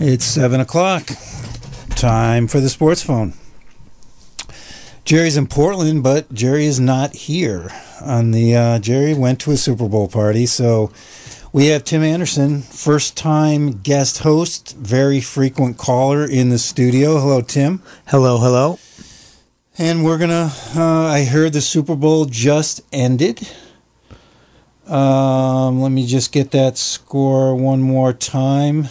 It's seven o'clock. Time for the sports phone. Jerry's in Portland, but Jerry is not here. On the uh, Jerry went to a Super Bowl party, so we have Tim Anderson, first time guest host, very frequent caller in the studio. Hello, Tim. Hello, hello. And we're gonna. Uh, I heard the Super Bowl just ended. Um, let me just get that score one more time.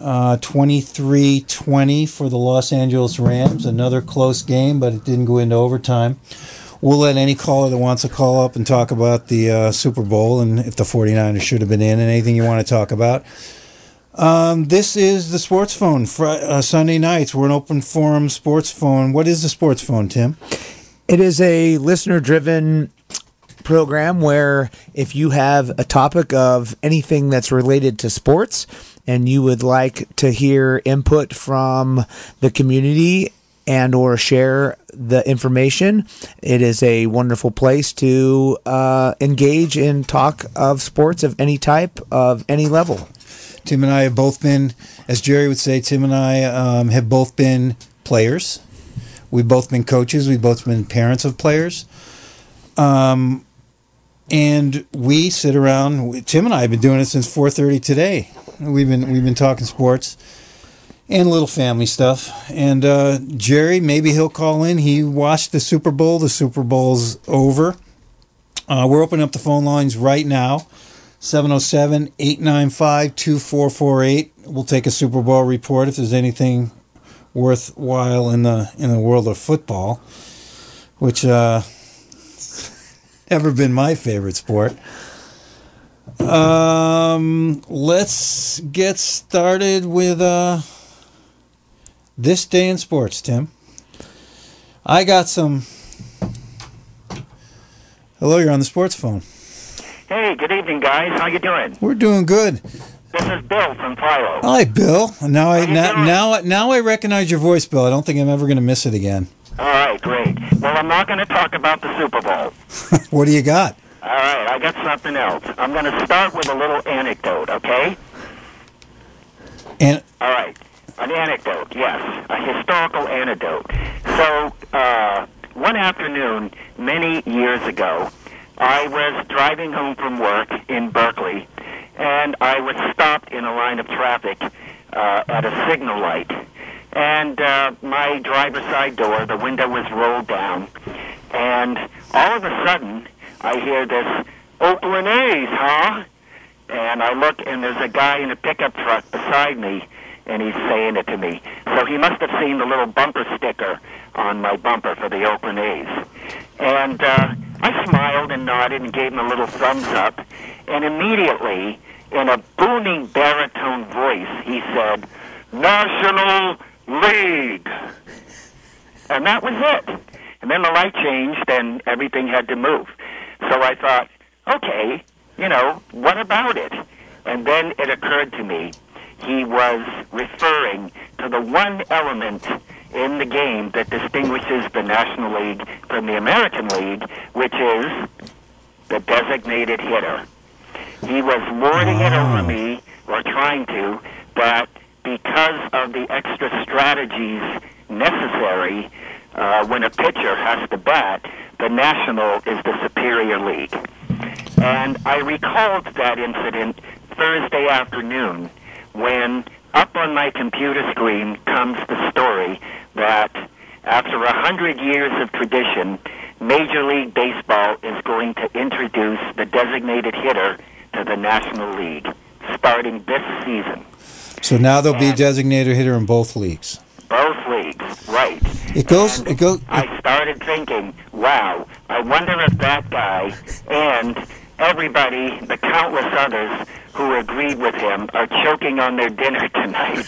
Uh, 23-20 for the Los Angeles Rams. Another close game, but it didn't go into overtime. We'll let any caller that wants to call up and talk about the uh, Super Bowl and if the 49ers should have been in and anything you want to talk about. Um, this is the sports phone. Uh, Sunday nights, we're an open forum sports phone. What is the sports phone, Tim? It is a listener driven program where if you have a topic of anything that's related to sports and you would like to hear input from the community and or share the information it is a wonderful place to uh, engage in talk of sports of any type of any level Tim and I have both been, as Jerry would say, Tim and I um, have both been players. We've both been coaches. We've both been parents of players. Um, and we sit around. Tim and I have been doing it since 4:30 today. We've been we've been talking sports and a little family stuff. And uh, Jerry, maybe he'll call in. He watched the Super Bowl. The Super Bowl's over. Uh, we're opening up the phone lines right now. 707 895 2448. We'll take a Super Bowl report if there's anything worthwhile in the in the world of football, which uh ever been my favorite sport. Um let's get started with uh this day in sports, Tim. I got some Hello, you're on the sports phone. Hey, good evening, guys. How you doing? We're doing good. This is Bill from Philo. Hi, Bill. Now I now, now now I recognize your voice, Bill. I don't think I'm ever going to miss it again. All right, great. Well, I'm not going to talk about the Super Bowl. what do you got? All right, I got something else. I'm going to start with a little anecdote, okay? And All right, an anecdote, yes, a historical anecdote. So, uh, one afternoon, many years ago, I was driving home from work in Berkeley, and I was stopped in a line of traffic uh, at a signal light. And uh, my driver's side door, the window was rolled down, and all of a sudden, I hear this Oakland A's, huh? And I look, and there's a guy in a pickup truck beside me, and he's saying it to me. So he must have seen the little bumper sticker on my bumper for the Oakland A's. And uh, I smiled and nodded and gave him a little thumbs up. And immediately, in a booming baritone voice, he said, National League. And that was it. And then the light changed and everything had to move. So I thought, okay, you know, what about it? And then it occurred to me he was referring to the one element in the game that distinguishes the National League from the American League, which is the designated hitter. He was lording it over me, or trying to, that because of the extra strategies necessary uh, when a pitcher has to bat, the National is the superior league. And I recalled that incident Thursday afternoon when up on my computer screen comes the story that after a hundred years of tradition, Major League Baseball is going to introduce the designated hitter to the National League starting this season. so now there'll be a designated hitter in both leagues. Both leagues, right. It goes. And It goes. I started thinking, wow, I wonder if that guy and everybody, the countless others who agreed with him, are choking on their dinner tonight.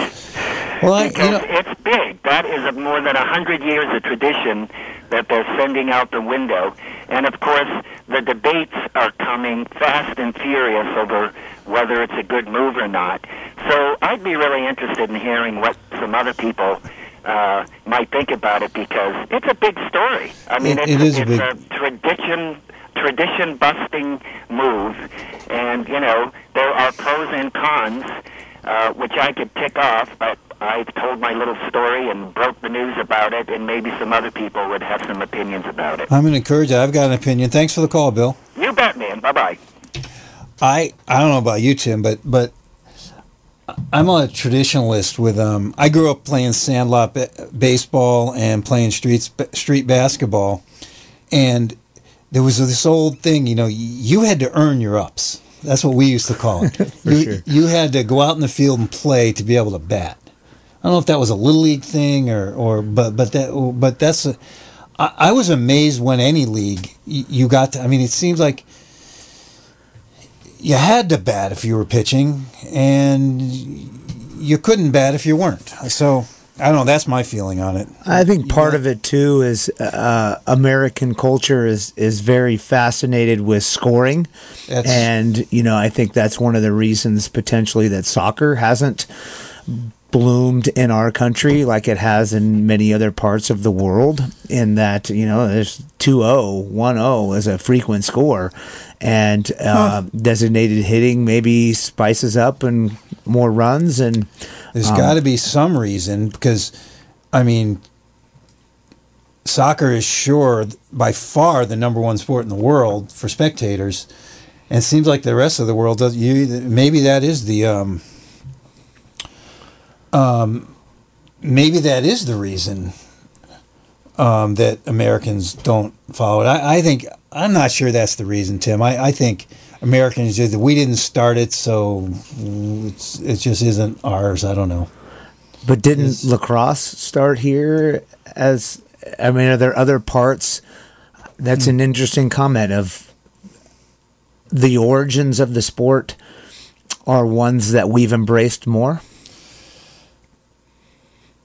Well, I, you because know, it's big. That is a more than a hundred years of tradition that they're sending out the window. And of course, the debates are coming fast and furious over whether it's a good move or not. So I'd be really interested in hearing what some other people uh, might think about it because it's a big story. I mean, It- it's, it is a big- a tradition tradition busting move and you know there are pros and cons uh, which I could tick off, but I've told my little story and broke the news about it, and maybe some other people would have some opinions about it. I'm going to encourage. I've got an opinion. Thanks for the call, Bill. You bet, man. Bye bye. I I don't know about you, Tim, but but I'm a traditionalist. With um, I grew up playing sandlot ba- baseball and playing street street basketball, and there was this old thing. You know, you had to earn your ups. That's what we used to call it. you, sure. you had to go out in the field and play to be able to bat. I don't know if that was a little league thing or, or but but that but that's a, I, I was amazed when any league you got to. I mean, it seems like you had to bat if you were pitching, and you couldn't bat if you weren't. So I don't know. That's my feeling on it. I think part of it too is uh, American culture is is very fascinated with scoring, That's- and you know I think that's one of the reasons potentially that soccer hasn't bloomed in our country like it has in many other parts of the world. In that you know there's 2-0, 1-0 as a frequent score, and uh, designated hitting maybe spices up and more runs and. There's got to be some reason because, I mean, soccer is sure by far the number one sport in the world for spectators, and it seems like the rest of the world does. You maybe that is the um, um, maybe that is the reason um, that Americans don't follow it. I, I think I'm not sure that's the reason, Tim. I, I think Americans just we didn't start it, so it's, it just isn't ours. I don't know. But didn't is- lacrosse start here as I mean are there other parts that's an interesting comment of the origins of the sport are ones that we've embraced more?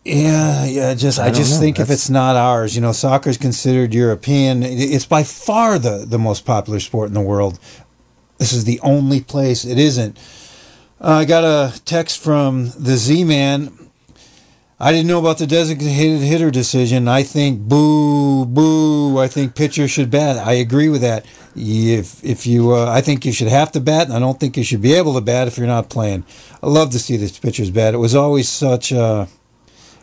Yeah, yeah. Just I, I just know. think if it's not ours, you know, soccer is considered European. It's by far the the most popular sport in the world. This is the only place it isn't. Uh, I got a text from the Z Man. I didn't know about the designated hitter decision. I think boo, boo. I think pitcher should bat. I agree with that. If if you, uh, I think you should have to bat, and I don't think you should be able to bat if you're not playing. I love to see the pitchers bat. It was always such a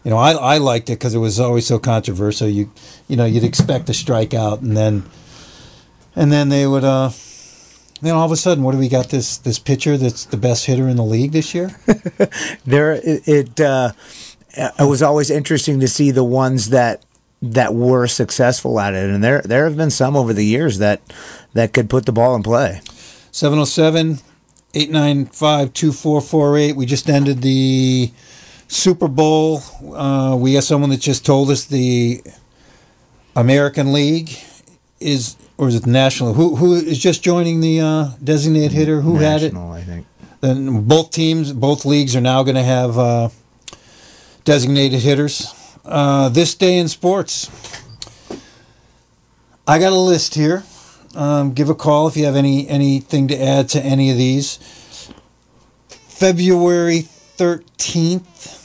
you know, I, I liked it because it was always so controversial. You you know, you'd expect a strikeout, and then and then they would. uh Then all of a sudden, what do we got? This this pitcher that's the best hitter in the league this year. There it, it uh it was always interesting to see the ones that that were successful at it and there there have been some over the years that that could put the ball in play. 707 895 2448. We just ended the Super Bowl. Uh, we have someone that just told us the American League is, or is it National? Who who is just joining the uh, designated hitter? Who had it? National, I think. Then both teams, both leagues are now going to have uh, designated hitters. Uh, this day in sports. I got a list here. Um, give a call if you have any anything to add to any of these. February thirteenth,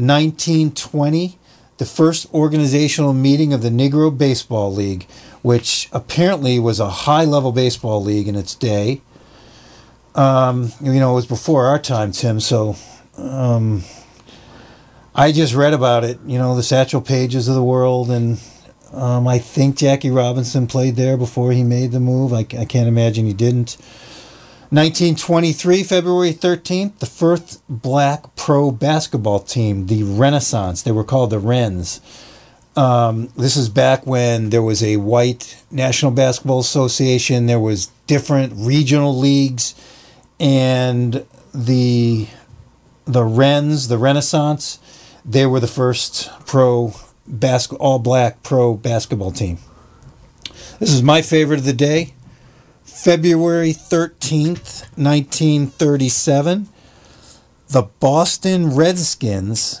nineteen twenty, the first organizational meeting of the Negro Baseball League, which apparently was a high level baseball league in its day. Um, you know, it was before our time, Tim. So, um, I just read about it. You know, the Satchel Paiges of the world, and um, I think Jackie Robinson played there before he made the move. I, I can't imagine he didn't. 1923, February 13th, the first black pro basketball team, the Renaissance. They were called the Rens. Um, this is back when there was a white National Basketball Association. There was different regional leagues, and the the Rens, the Renaissance, they were the first pro bas- all black pro basketball team. This is my favorite of the day. February 13th, 1937, the Boston Redskins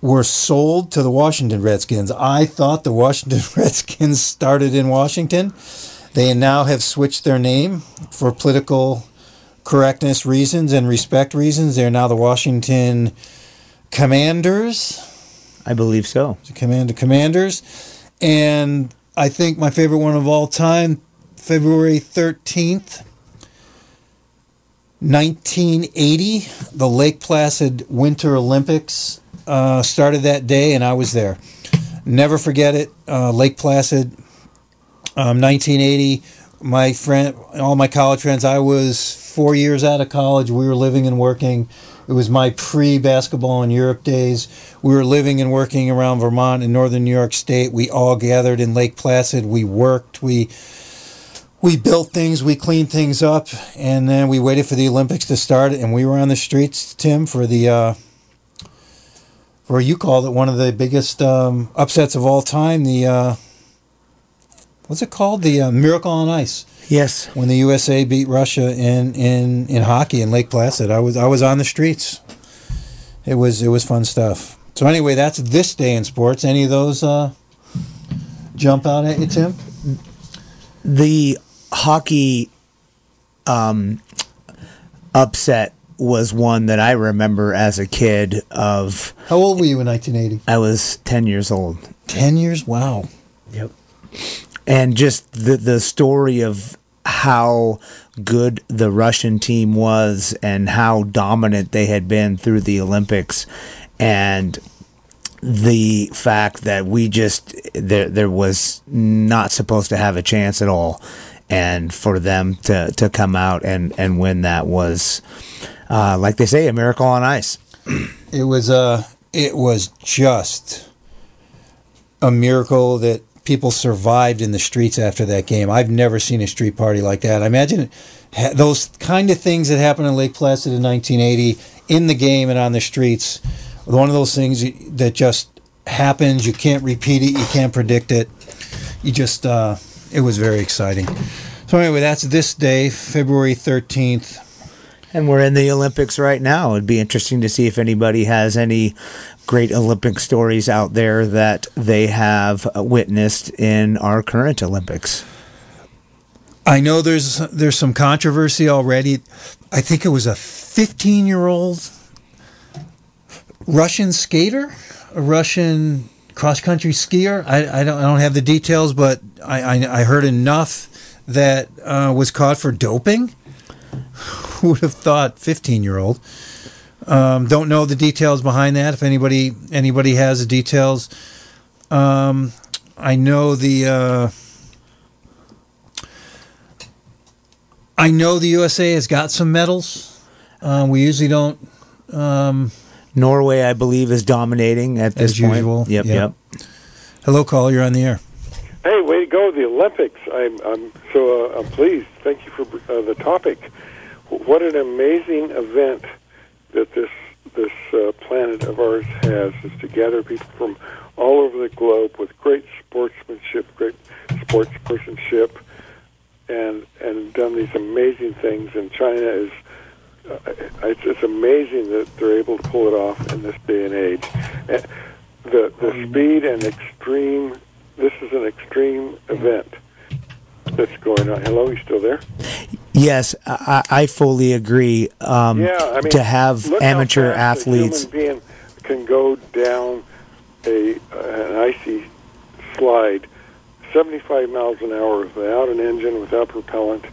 were sold to the Washington Redskins. I thought the Washington Redskins started in Washington. They now have switched their name for political correctness reasons and respect reasons. They're now the Washington Commanders. I believe so. The Commander Commanders. And I think my favorite one of all time, February 13th, 1980, the Lake Placid Winter Olympics uh, started that day, and I was there. Never forget it. Uh, Lake Placid, um, 1980. My friend, all my college friends. I was four years out of college. We were living and working. It was my pre-basketball in Europe days. We were living and working around Vermont and northern New York State. We all gathered in Lake Placid. We worked. We we built things, we cleaned things up, and then we waited for the Olympics to start. And we were on the streets, Tim, for the uh, for you called it one of the biggest um, upsets of all time. The uh, what's it called? The uh, Miracle on Ice. Yes. When the USA beat Russia in, in, in hockey in Lake Placid, I was I was on the streets. It was it was fun stuff. So anyway, that's this day in sports. Any of those uh, jump out at you, Tim? The hockey um, upset was one that I remember as a kid of How old were you in 1980? I was 10 years old. Ten years. Wow. Yep. And just the the story of how good the Russian team was and how dominant they had been through the Olympics and the fact that we just there there was not supposed to have a chance at all and for them to to come out and and win that was uh, like they say a miracle on ice It was uh it was just a miracle that people survived in the streets after that game. I've never seen a street party like that. I imagine those kind of things that happened in Lake Placid in 1980 in the game and on the streets. One of those things that just happens. You can't repeat it. You can't predict it. You just uh, it was very exciting. So anyway, that's this day, February 13th. And we're in the Olympics right now. It'd be interesting to see if anybody has any great Olympic stories out there that they have witnessed in our current Olympics. I know there's there's some controversy already. I think it was a 15 year old Russian skater, a Russian cross country skier. I, I don't I don't have the details, but I I, I heard enough that uh, was caught for doping. Who would have thought 15 year old? Um, don't know the details behind that. If anybody anybody has the details, um, I know the. Uh, I know the USA has got some medals. Uh, we usually don't. Um, Norway, I believe, is dominating at this As point. usual, Yep, yep. yep. hello, caller. You're on the air. Hey, way to go, the Olympics. I'm, I'm so uh, I'm pleased. Thank you for uh, the topic. What an amazing event that this this uh, planet of ours has is to gather people from all over the globe with great sportsmanship, great sportspersonship, and and done these amazing things. And China is it's, it's amazing that they're able to pull it off in this day and age. And the the speed and extreme. This is an extreme event that's going on. Hello, you still there? Yes, I, I fully agree. Um, Yeah, I mean, to have look how amateur fast a athletes. human being can go down a an icy slide, 75 miles an hour without an engine, without propellant.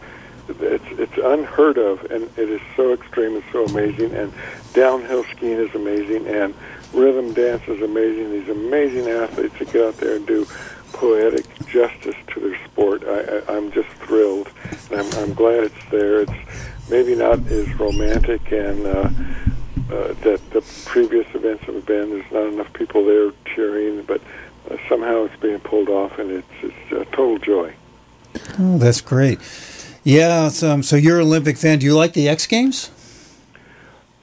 It's it's unheard of, and it is so extreme and so amazing. And downhill skiing is amazing, and rhythm dance is amazing. These amazing athletes that get out there and do poetic justice to their sport. I, I, I'm just thrilled, and I'm, I'm glad it's there. It's maybe not as romantic and uh, uh, that the previous events have been. There's not enough people there cheering, but uh, somehow it's being pulled off, and it's, it's a total joy. Oh, that's great. Yeah. So, um, so you're an Olympic fan. Do you like the X Games?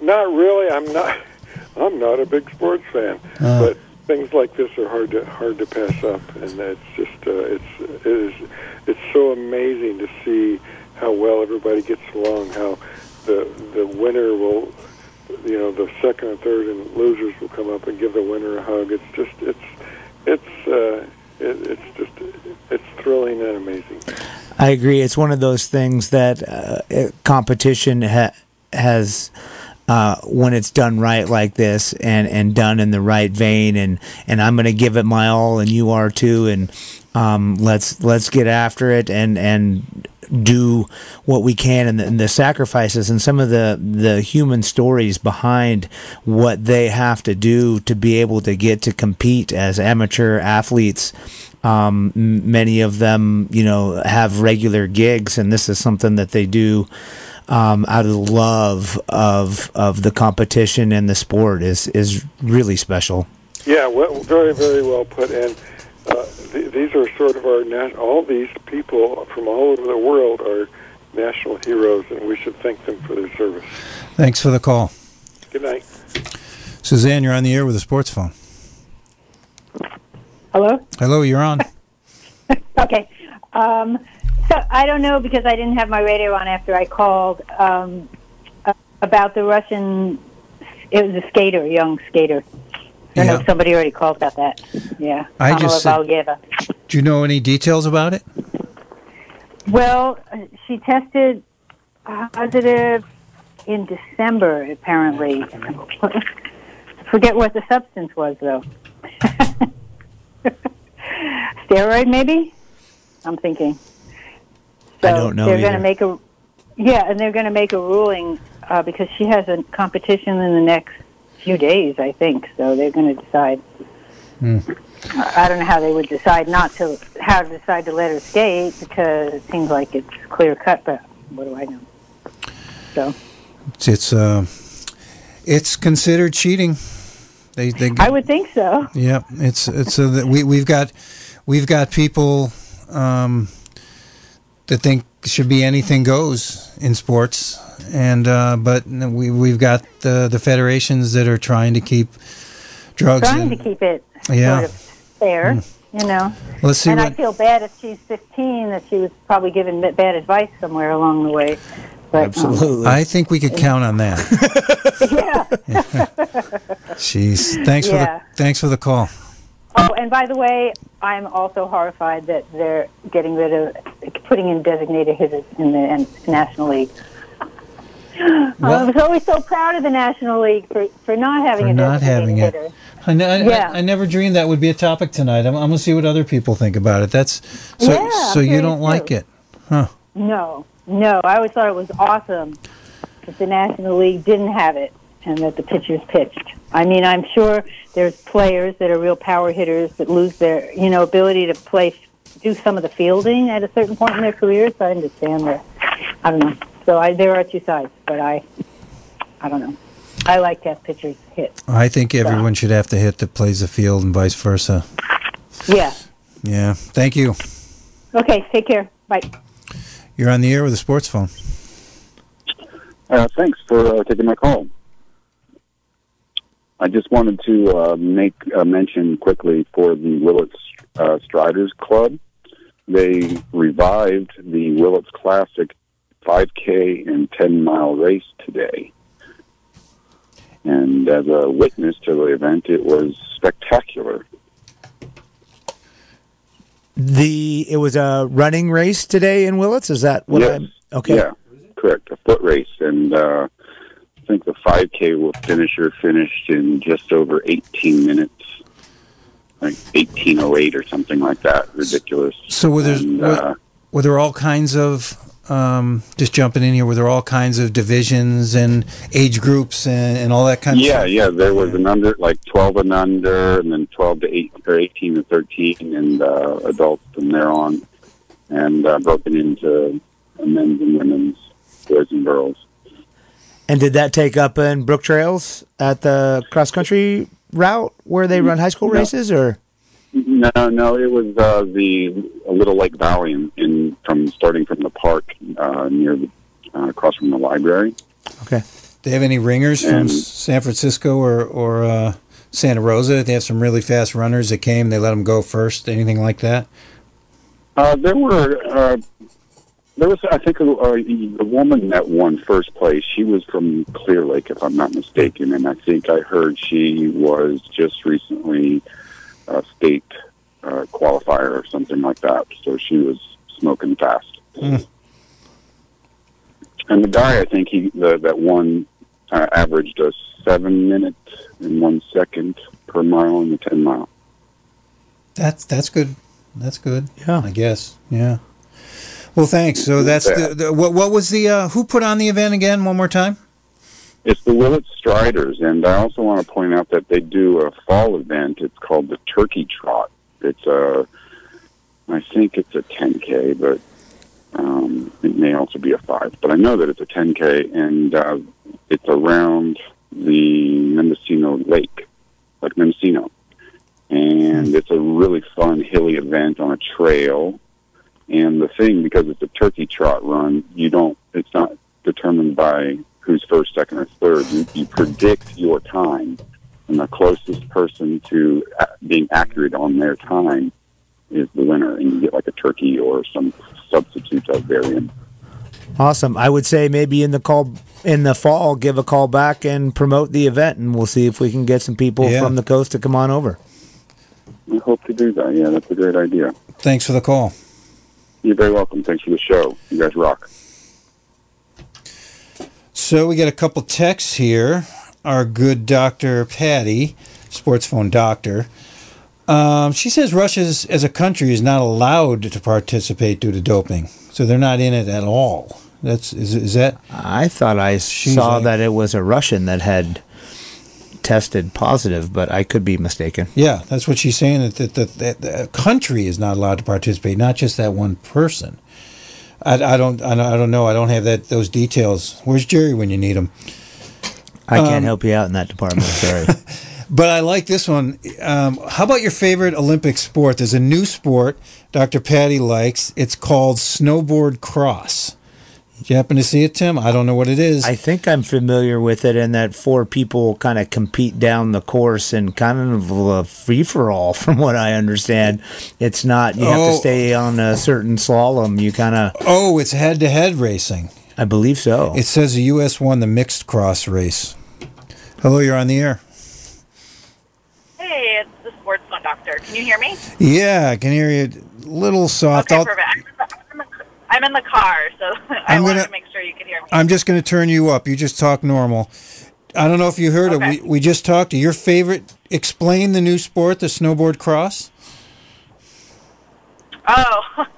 Not really. I'm not. I'm not a big sports fan, Uh. but things like this are hard to hard to pass up, and it's just uh, it's it is it's so amazing to see how well everybody gets along. How the the winner will, you know, the second and third and losers will come up and give the winner a hug. It's just it's it's uh, it, it's just it's thrilling and amazing. I agree. It's one of those things that uh, competition ha- has. Uh, when it's done right like this and, and done in the right vein and, and I'm going to give it my all and you are too and um, let's let's get after it and and do what we can and the, and the sacrifices and some of the the human stories behind what they have to do to be able to get to compete as amateur athletes um, m- many of them, you know, have regular gigs, and this is something that they do um, out of the love of of the competition and the sport is is really special. Yeah, well, very, very well put. And uh, th- these are sort of our nat- all these people from all over the world are national heroes, and we should thank them for their service. Thanks for the call. Good night. Suzanne, you're on the air with a sports phone. Hello? Hello, you're on. Okay. Um, so I don't know because I didn't have my radio on after I called um, about the Russian. It was a skater, a young skater. I don't know if somebody already called about that. Yeah. I just said- Valieva. Do you know any details about it? Well, she tested positive in December, apparently. Forget what the substance was, though. Steroid, maybe? I'm thinking. So I don't know They're going to make a, yeah, and they're going to make a ruling uh, because she has a competition in the next few days, I think. So they're going to decide. Hmm. I I don't know how they would decide not to, how to decide to let her skate because it seems like it's clear cut, but what do I know? So It's it's, uh, it's considered cheating. They they I would think so. yeah. It's it's so that we we've got we've got people um, that think should be anything goes in sports, and uh, but we we've got the the federations that are trying to keep drugs. Trying in. to keep it Yeah. sort of fair, you know. Let's see and I feel bad if she's 15 that she was probably given bad advice somewhere along the way. But, um, I think we could count on that. yeah. Jeez, thanks for the thanks for the call. Oh, and by the way, I'm also horrified that they're getting rid of putting in designated hitters in the in National League. Well, I was always so proud of the National League for, for not having For a not designated having it. hitter. I, ne- Yeah. I, I never dreamed that would be a topic tonight. I'm, I'm gonna see what other people think about it. That's so. Yeah, so you don't like it, huh? No, no. I always thought it was awesome that the National League didn't have it and that the pitchers pitched. I mean, I'm sure there's players that are real power hitters that lose their, you know, ability to play, do some of the fielding at a certain point in their careers. I understand that. I don't know. So I, there are two sides, but I, I don't know. I like to have pitchers hit. I think everyone should have to hit that plays the field and vice versa. Yeah. Yeah. Thank you. Okay. Take care. Bye. You're on the air with a sports phone. Uh, thanks for uh, taking my call. I just wanted to uh, make a mention quickly for the Willits uh, Striders Club. They revived the Willits Classic 5K and 10 mile race today. And as a witness to the event, it was spectacular. The it was a running race today in Willits. Is that what yes. I'm okay? Yeah, correct. A foot race. And uh, I think the 5K will finisher finished in just over 18 minutes. Like 1808 or something like that. Ridiculous. So were there And, were, uh, were there all kinds of um, just jumping in here? Were there all kinds of divisions and age groups and, and all that kind of yeah, stuff? yeah. There was an under, like 12 and under, and then 12 to 8, or 18 to 13, and uh, adults from there on. And uh, broken into men's and women's, boys and girls. And did that take up in Brooktrails at the cross country route where they run high school No. races, or No, no, it was uh, the a Little Lake Valley in, in from starting from the park uh, near the, uh, across from the library. Okay. They have any ringers from San Francisco or or uh, Santa Rosa? They have some really fast runners that came. They let them go first. Anything like that? Uh, there were uh, there was I think a, a, a woman that won first place. She was from Clear Lake, if I'm not mistaken, and I think I heard she was just recently a state uh, qualifier or something like that. So she was smoking fast. Mm. And the guy, I think he the, that won uh, averaged a seven minute and one second per mile in the ten mile. That's that's good. That's good. Yeah. I guess. Yeah. Well, thanks. So that's Yeah. the, the what. What was the uh, who put on the event again? One more time. It's the Willits Striders, and I also want to point out that they do a fall event. It's called the Turkey Trot. It's a, I think it's a 10k, but um, it may also be a five. But I know that it's a 10k, and uh, it's around the Mendocino Lake, like Mendocino, and it's a really fun hilly event on a trail. And the thing, because it's a turkey trot run, you don't. It's not determined by who's first, second, or third. You, you predict your time, and the closest person to uh, being accurate on their time is the winner, and you get like a turkey or some substitute of variant. Awesome. I would say maybe in the call in the fall, give a call back and promote the event, and we'll see if we can get some people Yeah. from the coast to come on over. We hope to do that. Yeah, that's a great idea. Thanks for the call. You're very welcome. Thanks for the show. You guys rock. So we got a couple texts here. Our good Doctor Patty, sports phone doctor. Um, she says Russia is, as a country is not allowed to participate due to doping, so they're not in it at all. That's is, is that I thought I saw like- that it was a Russian that had tested positive, but I could be mistaken. yeah? That's what she's saying that that, that, that the country is not allowed to participate, not just that one person. I, I don't I don't I don't know. I don't have that those details. Where's Jerry when you need him? I can't Um, help you out in that department. Sorry. But I like this one. Um, how about your favorite Olympic sport? There's a new sport Dr. Patty likes. It's called snowboard cross. Did you happen to see it, Tim? I don't know what it is. I think I'm familiar with it, in that four people kind of compete down the course and kind of a free for all, from what I understand. It's not you have Oh. to stay on a certain slalom. You kind of, oh, it's head to head racing. I believe so. It says the U.S. won the mixed cross race. Hello, you're on the air. Hey, it's the sports phone doctor. Can you hear me? Yeah, I can hear you a little soft. Okay, I'll- perfect. I'm in the- I'm in the- I'm in the car, so I I'm wanted gonna- make sure you could hear me. I'm just going to turn you up. You just talk normal. I don't know if you heard Okay. it. We, we just talked to your favorite. Explain the new sport, the snowboard cross. Oh,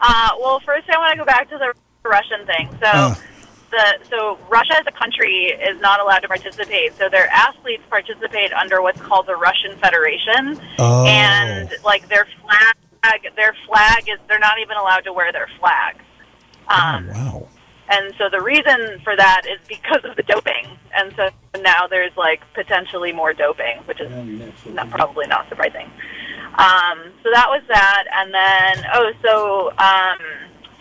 uh, well, first I want to go back to the Russian thing. So, Oh. the so Russia as a country is not allowed to participate. So their athletes participate under what's called the Russian Federation, Oh. and like their flag, their flag is they're not even allowed to wear their flag. Um, Wow. And so the reason for that is because of the doping. And so now there's like potentially more doping, which is not, probably not surprising. Um, so that was that. And then, oh, so um,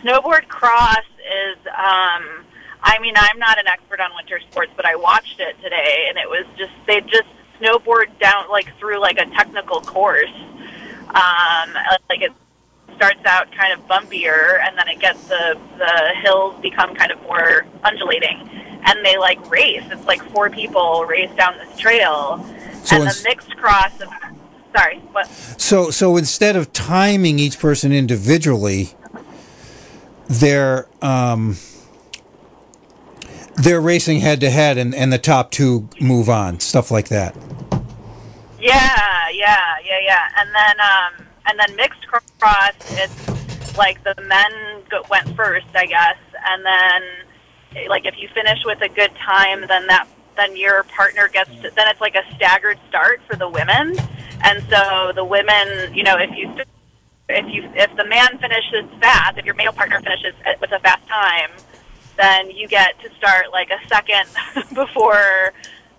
snowboard cross is, um, I mean, I'm not an expert on winter sports, but I watched it today and it was just, they just snowboard down like through like a technical course. Um, like it starts out kind of bumpier and then it gets the the hills become kind of more undulating. And they like race. It's like four people race down this trail. So and the mixed cross of sorry what? So so instead of timing each person individually, they're um, they're racing head to head, and and the top two move on, stuff like that. yeah yeah yeah yeah. And then um and then mixed cross it's like the men go, went first i guess. And then like if you finish with a good time then that then your partner gets to, then it's like a staggered start for the women. And so the women you know if you if you if the man finishes fast if your male partner finishes at- with a fast time then you get to start like a second before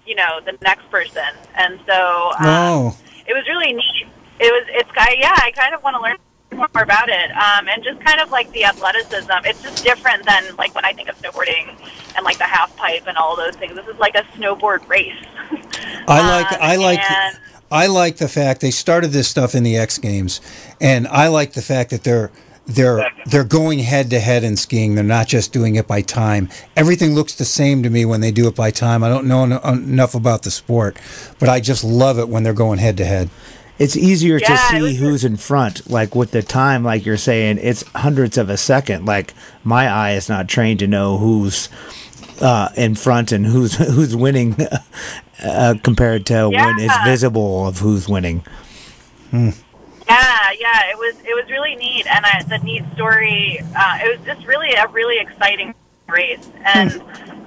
you know the next person. And so um, Oh. it was really neat. It was it's I yeah I kind of want to learn more about it um, and just kind of like the athleticism. It's just different than like when I think of snowboarding and like the half pipe and all those things. This is like a snowboard race. I like Um, I like I like the fact they started this stuff in the X Games, and I like the fact that they're they're they're going head to head in skiing. They're not just doing it by time. Everything looks the same to me when they do it by time. I don't know en- enough about the sport, but I just love it when they're going head to head. It's easier to Yeah, it see was- who's in front. Like with the time, like you're saying, it's hundredths of a second. Like my eye is not trained to know who's uh, in front and who's who's winning uh, compared to when it's visible of who's winning. Yeah, yeah, it was it was really neat, and I, the neat story. Uh, it was just really a really exciting race, and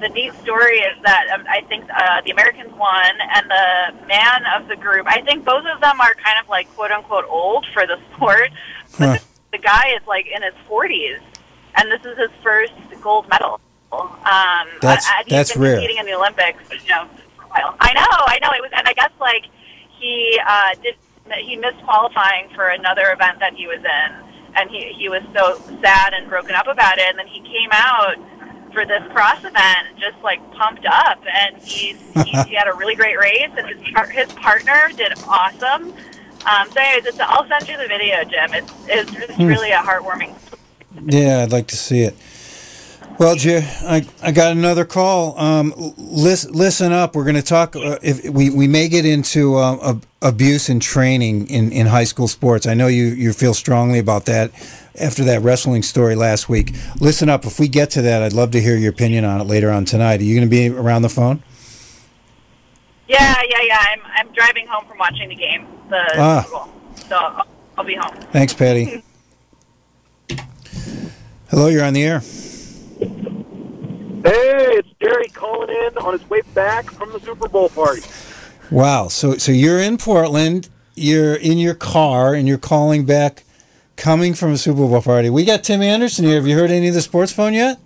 the neat story is that um, I think uh, the Americans won, and the man of the group. I think both of them are kind of like quote unquote old for the sport, but Huh. the, the guy is like in his forties, and this is his first gold medal. Um, That's- and he's that's been rare. competing in the Olympics, you know, for a while. I know, I know. It was, and I guess like he uh, did he missed qualifying for another event that he was in, and he he was so sad and broken up about it. And then he came out for this cross event, just like pumped up, and he he, he had a really great race, and his par- his partner did awesome. Um, so, anyways, it's, I'll send you the video, Jim. It's it's, it's really a heartwarming. Yeah, I'd like to see it. Well, Jer, I, I got another call. Um, listen, listen up. We're going to talk. Uh, if we, we may get into uh, ab- abuse and training in, in high school sports. I know you, you feel strongly about that after that wrestling story last week. Listen up. If we get to that, I'd love to hear your opinion on it later on tonight. Are you going to be around the phone? Yeah, yeah, yeah. I'm I'm driving home from watching the game, the Ah. So I'll, I'll be home. Thanks, Patty. Hello, you're on the air. Hey, it's Jerry calling in on his way back from the Super Bowl party. Wow. So so you're in Portland. You're in your car and you're calling back, coming from a Super Bowl party. We got Tim Anderson here. Have you heard any of the sports phone yet?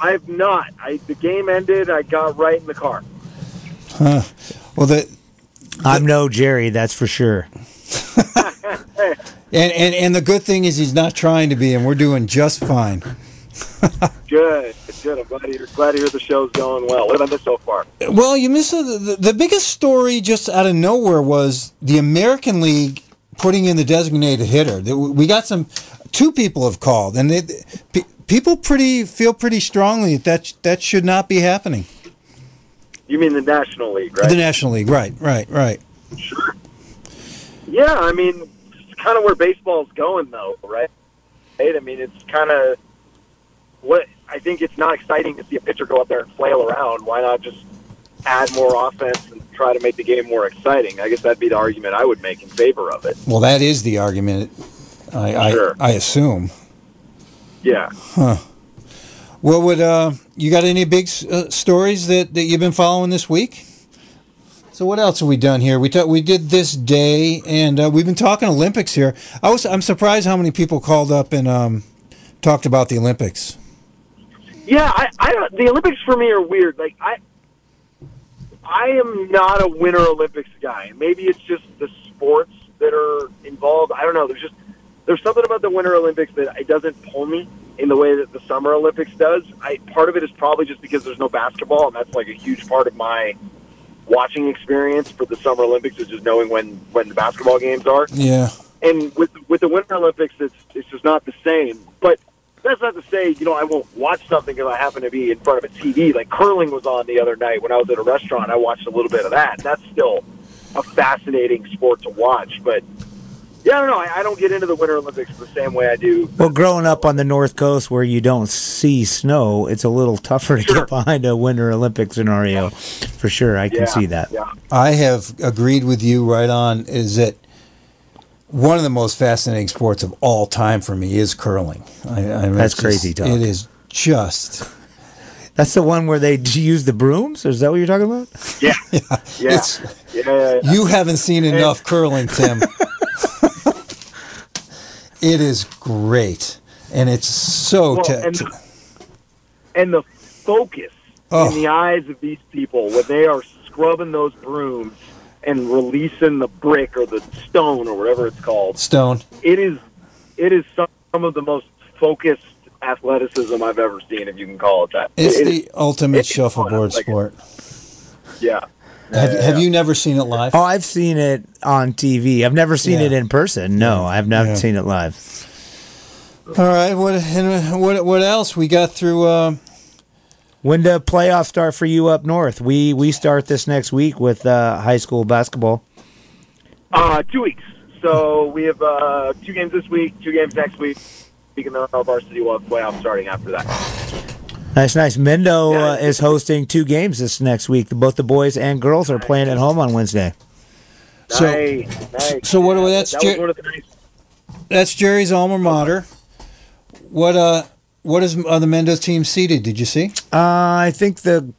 I have not. I the game ended. I got right in the car. Huh. Well, the I'm no Jerry, that's for sure. and, and and the good thing is he's not trying to be, and we're doing just fine. Good, good. I'm glad to hear, glad to hear the show's going well. What have I missed so far? Well, you missed the, the the biggest story just out of nowhere was the American League putting in the designated hitter. We got some two people have called, and they, pe- people pretty feel pretty strongly that that, that should not be happening. You mean the National League, right? The National League, right, right, right. Sure. Yeah, I mean, it's kind of where baseball's going, though, right? Right? I mean, it's kind of what I think. It's not exciting to see a pitcher go up there and flail around. Why not just add more offense and try to make the game more exciting? I guess that'd be the argument I would make in favor of it. Well, that is the argument. I Sure. I, I assume. Yeah. Huh. What would uh, you got any big uh, stories that, that you've been following this week? So what else have we done here? We we did this day, and uh, we've been talking Olympics here. I was I'm surprised how many people called up and um, talked about the Olympics. Yeah, I, I don't. The Olympics for me are weird. Like I, I am not a Winter Olympics guy. Maybe it's just the sports that are involved. I don't know. There's just there's something about the Winter Olympics that it doesn't pull me in the way that the Summer Olympics does. I part of it is probably just because there's no basketball, and that's like a huge part of my watching experience for the Summer Olympics is just knowing when when the basketball games are Yeah. and with with the Winter Olympics, it's it's just not the same. But that's not to say you know I won't watch something if I happen to be in front of a TV. Like curling was on the other night when I was at a restaurant. I watched a little bit of that. That's still a fascinating sport to watch. But yeah, I don't know. I, I don't get into the Winter Olympics the same way I do. Well, growing up on the North Coast where you don't see snow, it's a little tougher to get behind a Winter Olympic scenario. For sure, I can Yeah, see that. Yeah. I have agreed with you right on. Is that one of the most fascinating sports of all time for me is curling. I, I mean, That's it's crazy just- talk. It is just. That's the one where they use the brooms? Is that what you're talking about? Yeah. Yeah. It's, yeah, yeah, yeah. You haven't seen enough curling, Tim. it is great, and it's so. Well, te- and, te- and the focus Oh. in the eyes of these people when they are scrubbing those brooms and releasing the brick or the stone or whatever it's called. Stone. It is, it is some of the most focused athleticism I've ever seen, if you can call it that. It's It the is- ultimate it's fun. shuffleboard Like it. sport. yeah. Have, Yeah. have you never seen it live? Oh, I've seen it on TV. I've never seen Yeah. it in person. No, I've not Yeah. seen it live. All right. What and what what else we got through? Uh, When do playoffs start for you up north? We we start this next week with uh, high school basketball. Uh, two weeks. So we have uh, two games this week, two games next week. Speaking of our varsity, we'll have playoffs starting after that. Nice, nice. Mendo Yeah. uh, is hosting two games this next week. Both the boys and girls are playing at home on Wednesday. Nice. So- nice, nice. so what that's that Jer- was one of the nice. That's Jerry's alma mater. What uh, what is uh, the Mendo's team seated? Did you see? Uh, I think the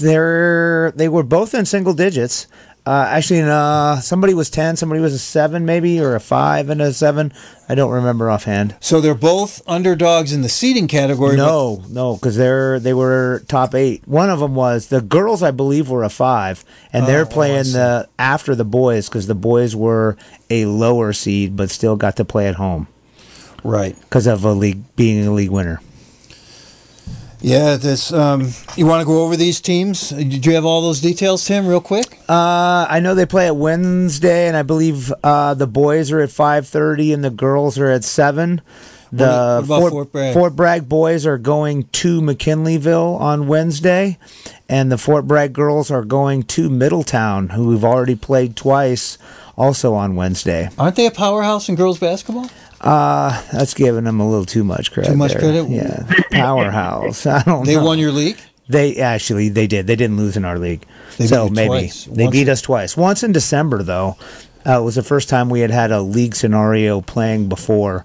they're they were both in single digits. Uh, actually, uh, somebody was ten, somebody was a seven, maybe, or a five and a seven. I don't remember offhand. So they're both underdogs in the seeding category. No, no, because they're they were top eight. One of them was the girls, I believe, were a five, and Oh, they're playing the after the boys because the boys were a lower seed, but still got to play at home but- right. because of a league being a league winner. Yeah. This. Um, you want to go over these teams? Did you have all those details, Tim? Real quick. Uh, I know they play at Wednesday, and I believe uh, the boys are at five thirty, and the girls are at seven. The What about Fort Bragg? Fort Bragg boys are going to McKinleyville on Wednesday, and the Fort Bragg girls are going to Middletown, who we've already played twice, also on Wednesday. Aren't they a powerhouse in girls basketball? Uh, that's giving them a little too much credit. Too much there. credit? Yeah, powerhouse. I don't. They know. won your league. They actually they did. They didn't lose in our league. They so maybe twice. they Once- beat us twice. Once in December though. Uh, it was the first time we had had a league scenario playing before.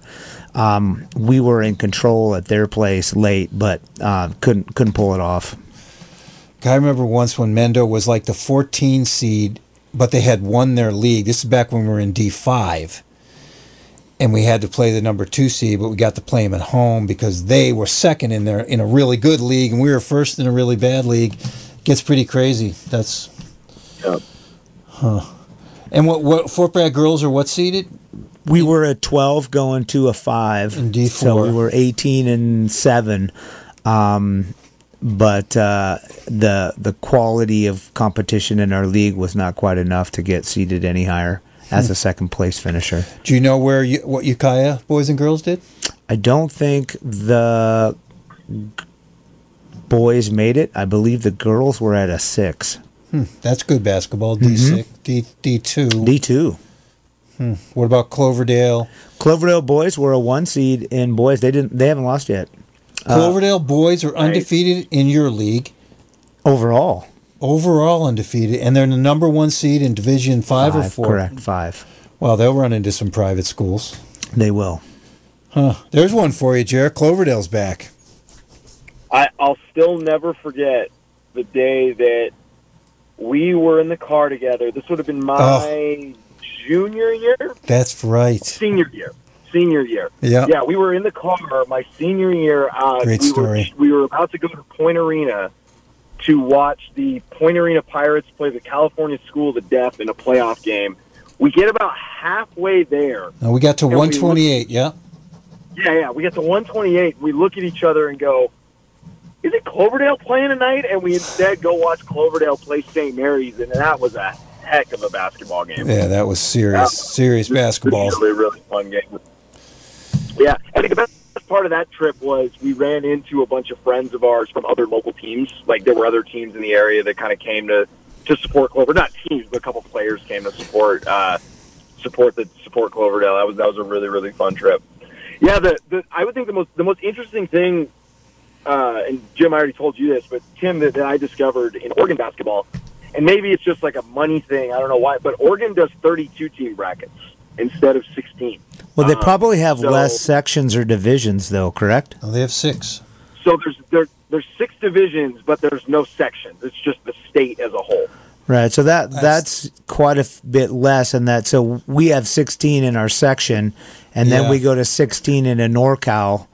Um, we were in control at their place late, but uh, couldn't couldn't pull it off. I remember once when Mendo was like the 14 seed, but they had won their league. This is back when we were in D5. And we had to play the number two seed, but we got to play them at home because they were second in their in a really good league, and we were first in a really bad league. Gets pretty crazy. That's Yep. huh. And what what Fort Bragg girls are what seeded? We were at twelve going to a five, In D4. so we were eighteen and seven. Um, but uh, the the quality of competition in our league was not quite enough to get seeded any higher as Hmm. a second place finisher. Do you know where you, what Ukiah boys and girls did? I don't think the boys made it. I believe the girls were at a six. Hmm, that's good basketball. D six, D D two. D two. What about Cloverdale? Cloverdale boys were a one seed in boys. They didn't. They haven't lost yet Cloverdale boys are undefeated in your league. overall. Overall undefeated, and they're the number one seed in Division five, or four. Correct. Five. Well, they'll run into some private schools. They will. Huh. There's one for you, Jared. Cloverdale's back. I, I'll still never forget the day that we were in the car together. This would have been my Oh. junior year, That's right. senior year, senior year. Yeah. Yeah, we were in the car my senior year. Uh, Great we story. Were, we were about to go to Point Arena to watch the Point Arena Pirates play the California School of the Deaf in a playoff game. We get about halfway there. Now we got to And we 128. Yeah. Yeah, yeah. We get to 128. We look at each other and go, "Is it Cloverdale playing tonight?" And we instead go watch Cloverdale play St. Mary's, and that was a heck of a basketball game. Yeah, that was serious, serious basketball. This was a really, really fun game. Yeah, I think the best part of that trip was we ran into a bunch of friends of ours from other local teams. Like there were other teams in the area that kind of came to to support Clover. Not teams, but a couple players came to support uh, support the support Cloverdale. That was that was a really really fun trip. Yeah, the, the I would think the most the most interesting thing, uh, and Jim, I already told you this, but Tim, that, that I discovered in Oregon basketball, and maybe it's just like a money thing. I don't know why, but Oregon does 32 team brackets instead of 16. Well, they Um, probably have so- less sections or divisions, though. Correct? Oh, they have six. So there's there, there's six divisions, but there's no sections. It's just the state as a whole. Right. So that that's quite a f- bit less, and that so we have 16 in our section, and Yeah. then we go to 16 in a NorCal,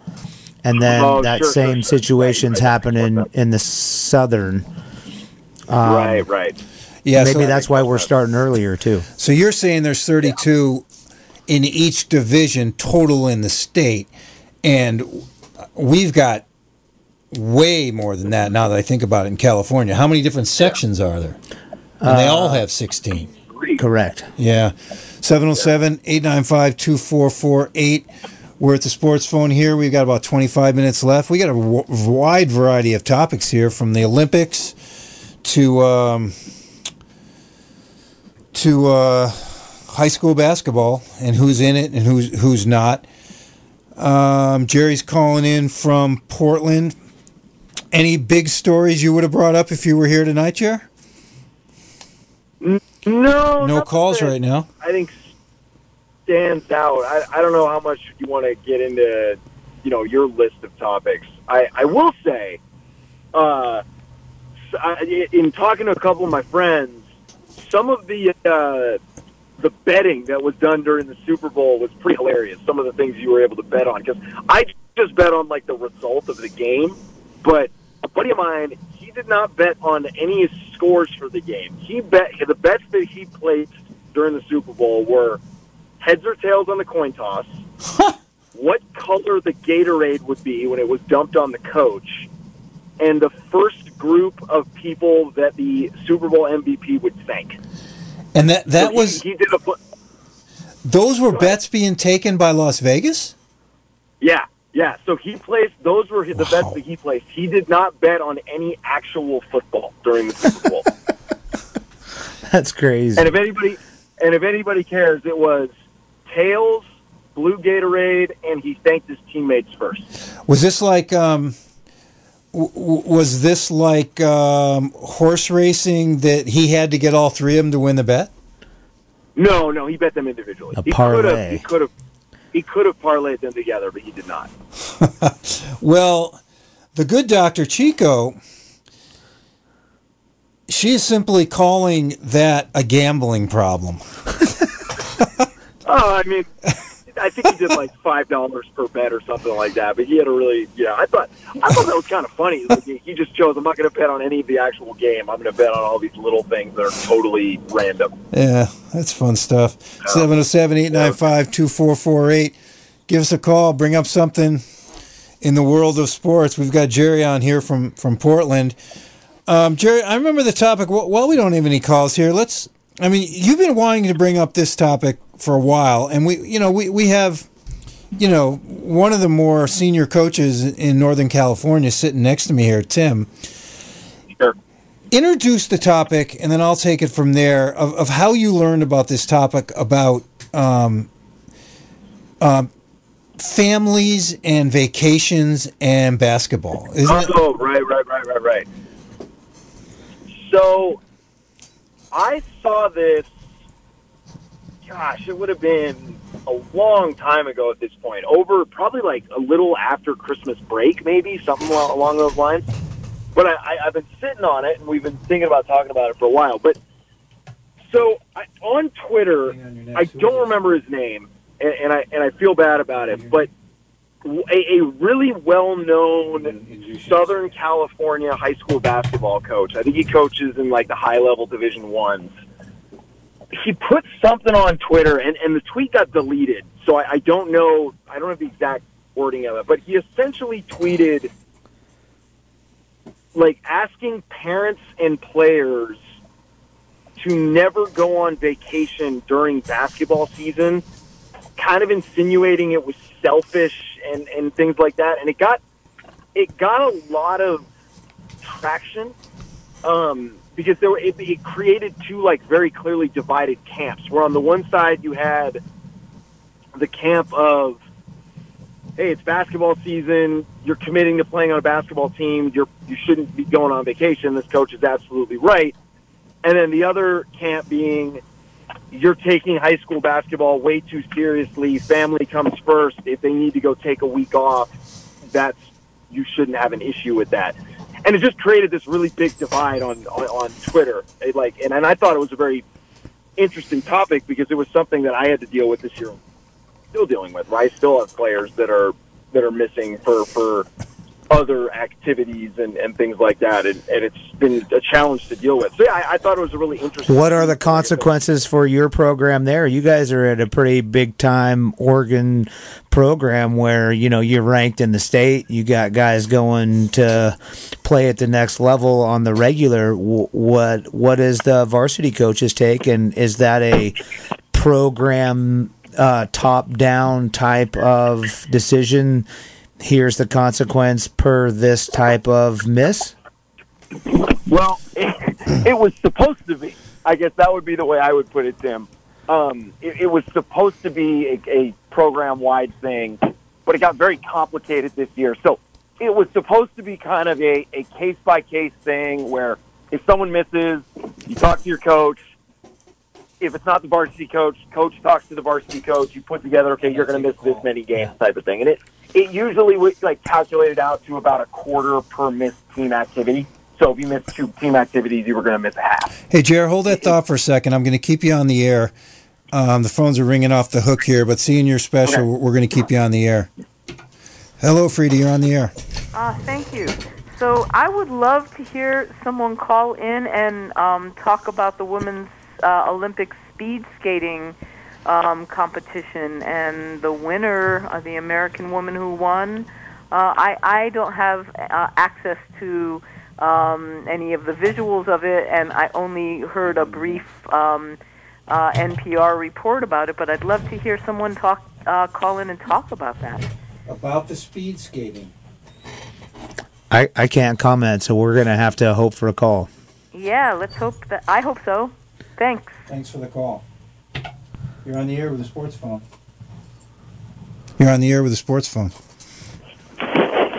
and then Oh, that sure, same sure, sure. situations Right, right. in in the southern. right, right. Yeah. Maybe so, that's why we're starting earlier too. so you're saying there's 32 in each division total in the state, and we've got way more than that now that I think about it in California. How many different sections are there? And they all have 16. Correct. Yeah. 707 895 2448. We're at the sports phone here. We've got about 25 minutes left. We got a w- wide variety of topics here from the Olympics to um, to uh, high school basketball and who's in it and who's who's not. Um, Jerry's calling in from Portland. Any big stories you would have brought up if you were here tonight, Jer? No, No calls right now. I think stands out. I, I don't know how much you want to get into, you know, your list of topics. I, I will say, uh, in talking to a couple of my friends, some of the uh, the betting that was done during the Super Bowl was pretty hilarious. Some of the things you were able to bet on because I just bet on like the result of the game, but a buddy of mine he did not bet on any scores for the game. He bet the bets that he placed during the Super Bowl were heads or tails on the coin toss, what color the Gatorade would be when it was dumped on the coach, and the first group of people that the Super Bowl MVP would thank. And that that So was he did a pl- those were bets being taken by Las Vegas. Yeah, yeah. So he placed those were the bets that he placed. He did not bet on any actual football during the Super Bowl. That's crazy. and if anybody and if anybody cares, it was tails, blue Gatorade, and he thanked his teammates first. Was this like um, w- w- was this like um, horse racing that he had to get all three of them to win the bet? No, no, he bet them individually. A he could have parlay. he could have he could have parlayed them together, but he did not. Well, the good Dr. Chico, she is simply calling that a gambling problem. Oh, I mean, I think he did like five dollars per bet or something like that. But he had a really, yeah. I thought, I thought that was kind of funny. Like, he just chose. I'm not going to bet on any of the actual game. I'm going to bet on all these little things that are totally random. Yeah, that's fun stuff. 707 895 2448. Give us a call. Bring up something in the world of sports. We've got Jerry on here from, from Portland. Um, Jerry, I remember the topic. Well, well, we don't have any calls here. Let's, I mean, you've been wanting to bring up this topic for a while, and we, you know, we, we have, you know, one of the more senior coaches in Northern California sitting next to me here, Tim Sure. introduce the topic and then I'll take it from there of, of how you learned about this topic about um, um, families and vacations and basketball. Isn't it? Oh, right, right, right, right, right. So, I saw this. Gosh, it would have been a long time ago at this point. Over probably like a little after Christmas break, maybe something along, those lines. But I, I, I've been sitting on it, and we've been thinking about talking about it for a while. But so I, on Twitter, I don't remember his name, and, and I and I feel bad about it. But a, a really well-known Southern California high school basketball coach. I think he coaches in like the high-level Division ones. He put something on Twitter, and, and the tweet got deleted. So I, I don't know. I don't have the exact wording of it, but he essentially tweeted like asking parents and players to never go on vacation during basketball season, kind of insinuating it was selfish and, and things like that. And it got it got a lot of traction um, because there were, it, it created two like very clearly divided camps. Where on the one side you had the camp of hey, it's basketball season. You're committing to playing on a basketball team. You're you shouldn't be going on vacation. This coach is absolutely right. And then the other camp being you're taking high school basketball way too seriously. Family comes first. If they need to go take a week off, that's you shouldn't have an issue with that. And it just created this really big divide on on, on Twitter. It like, and, and I thought it was a very interesting topic because it was something that I had to deal with this year. Still dealing with. I still have players that are that are missing for for other activities and, and things like that, and, and it's been a challenge to deal with. So yeah, I, I thought it was a really interesting. What are the consequences for your program there? You guys are at a pretty big time Oregon program where, you know, you're ranked in the state. You got guys going to play at the next level on the regular. Wh- What what is the varsity coaches take and is that a program uh, top down type of decision? Here's the consequence per this type of miss. Well, it, it was supposed to be. I guess that would be the way I would put it, Tim. Um, it, it was supposed to be a, a program-wide thing, but it got very complicated this year. So it was supposed to be kind of a, a case-by-case thing where if someone misses, you talk to your coach, if it's not the varsity coach, coach talks to the varsity coach. You put together, okay, you're going to miss this many games, type of thing, and it it usually would like calculated out to about a quarter per missed team activity. So if you missed two team activities, you were going to miss a half. Hey, Jared, hold that thought for a second. I'm going to keep you on the air. Um, the phones are ringing off the hook here, but seeing your special, Okay. we're going to keep you on the air. Hello, Frida, you're on the air. Uh, thank you. So I would love to hear someone call in and um, talk about the women's uh, Olympic speed skating um, competition and the winner, uh, the American woman who won. Uh, I I don't have uh, access to um, any of the visuals of it, and I only heard a brief um, uh, NPR report about it. But I'd love to hear someone talk, uh, call in and talk about that. About the speed skating. I, I can't comment, so we're gonna have to hope for a call. Yeah, let's hope that. I hope so. Thanks. Thanks for the call. You're on the air with a sports phone. You're on the air with a sports phone.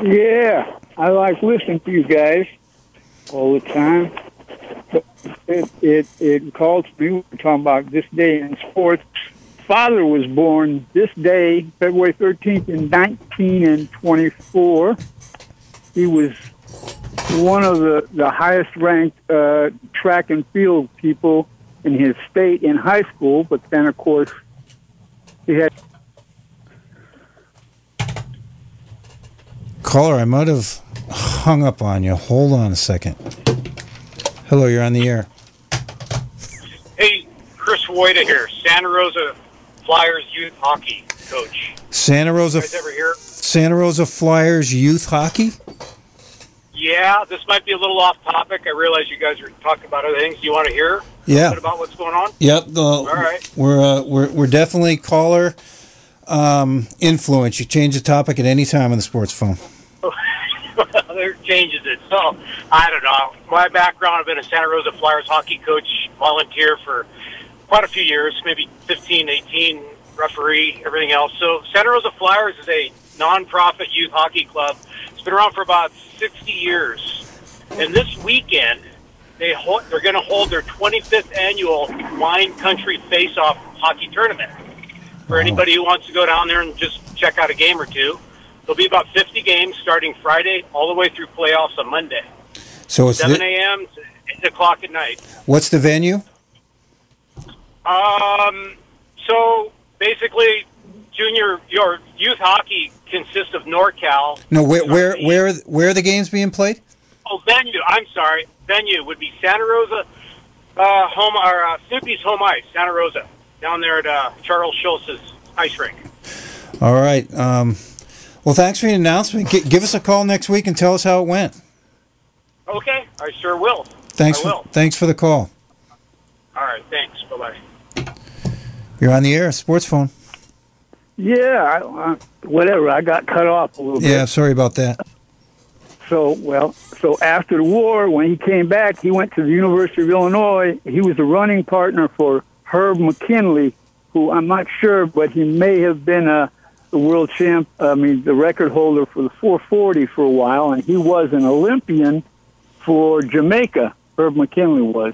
Yeah, I like listening to you guys all the time. But it it it calls me. We're talking about this day in sports. Father was born this day, February thirteenth, in nineteen and twenty-four. He was one of the the highest ranked uh, track and field people in his state in high school. But then, of course, he had Caller, I might have hung up on you. Hold on a second. Hello, you're on the air. Hey, Chris Woida here, Santa Rosa Flyers youth hockey coach. Santa Rosa, guys ever hear? Santa Rosa Flyers youth hockey. Yeah, this might be a little off topic. I realize you guys are talking about other things. Do you want to hear a Yeah. about what's going on? Yep. The, All right. We're uh, we're we're definitely caller um, influence. You change the topic at any time on the sports phone. Well there changes it. So I don't know. My background: I've been a Santa Rosa Flyers hockey coach, volunteer for quite a few years, maybe 15, 18, referee, everything else. So Santa Rosa Flyers is a nonprofit youth hockey club. It's been around for about 60 years, and this weekend they they're going to hold their 25th annual Wine Country Face Off hockey tournament. For anybody who wants to go down there and just check out a game or two, there'll be about 50 games starting Friday all the way through playoffs on Monday. So it's 7 a.m. to 8 o'clock at night. what's the venue? Um, so basically, junior your youth hockey consists of NorCal. No, where where where where are the games being played? Oh, venue. I'm sorry. Venue would be Santa Rosa uh, home or uh, Snoopy's home ice, Santa Rosa, down there at uh, Charles Schulz's ice rink. All right. Um, well, thanks for the announcement. G- give us a call next week and tell us how it went. Okay, I sure will. Thanks I for thanks for the call. All right, thanks. Bye bye. You're on the air, sports phone. yeah, I, uh, whatever. I got cut off a little bit. Yeah, sorry about that. So, well, so after the war, when he came back, he went to the University of Illinois. He was a running partner for Herb McKenley, who I'm not sure, but he may have been a the world champ. I mean, the record holder for the 440 for a while, and he was an Olympian for Jamaica. Herb McKenley was,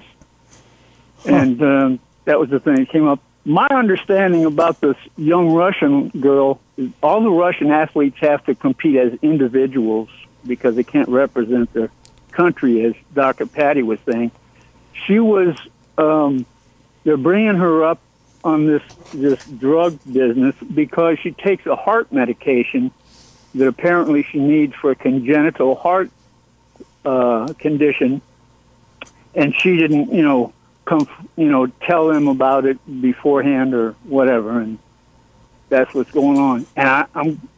and um, that was the thing that came up. My understanding about this young Russian girl is all the Russian athletes have to compete as individuals because they can't represent their country, as Dr. Patty was saying. She was, um, they're bringing her up on this this drug business because she takes a heart medication that apparently she needs for a congenital heart uh, condition, and she didn't, you know, come, you know, tell them about it beforehand or whatever, and that's what's going on. And I, I'm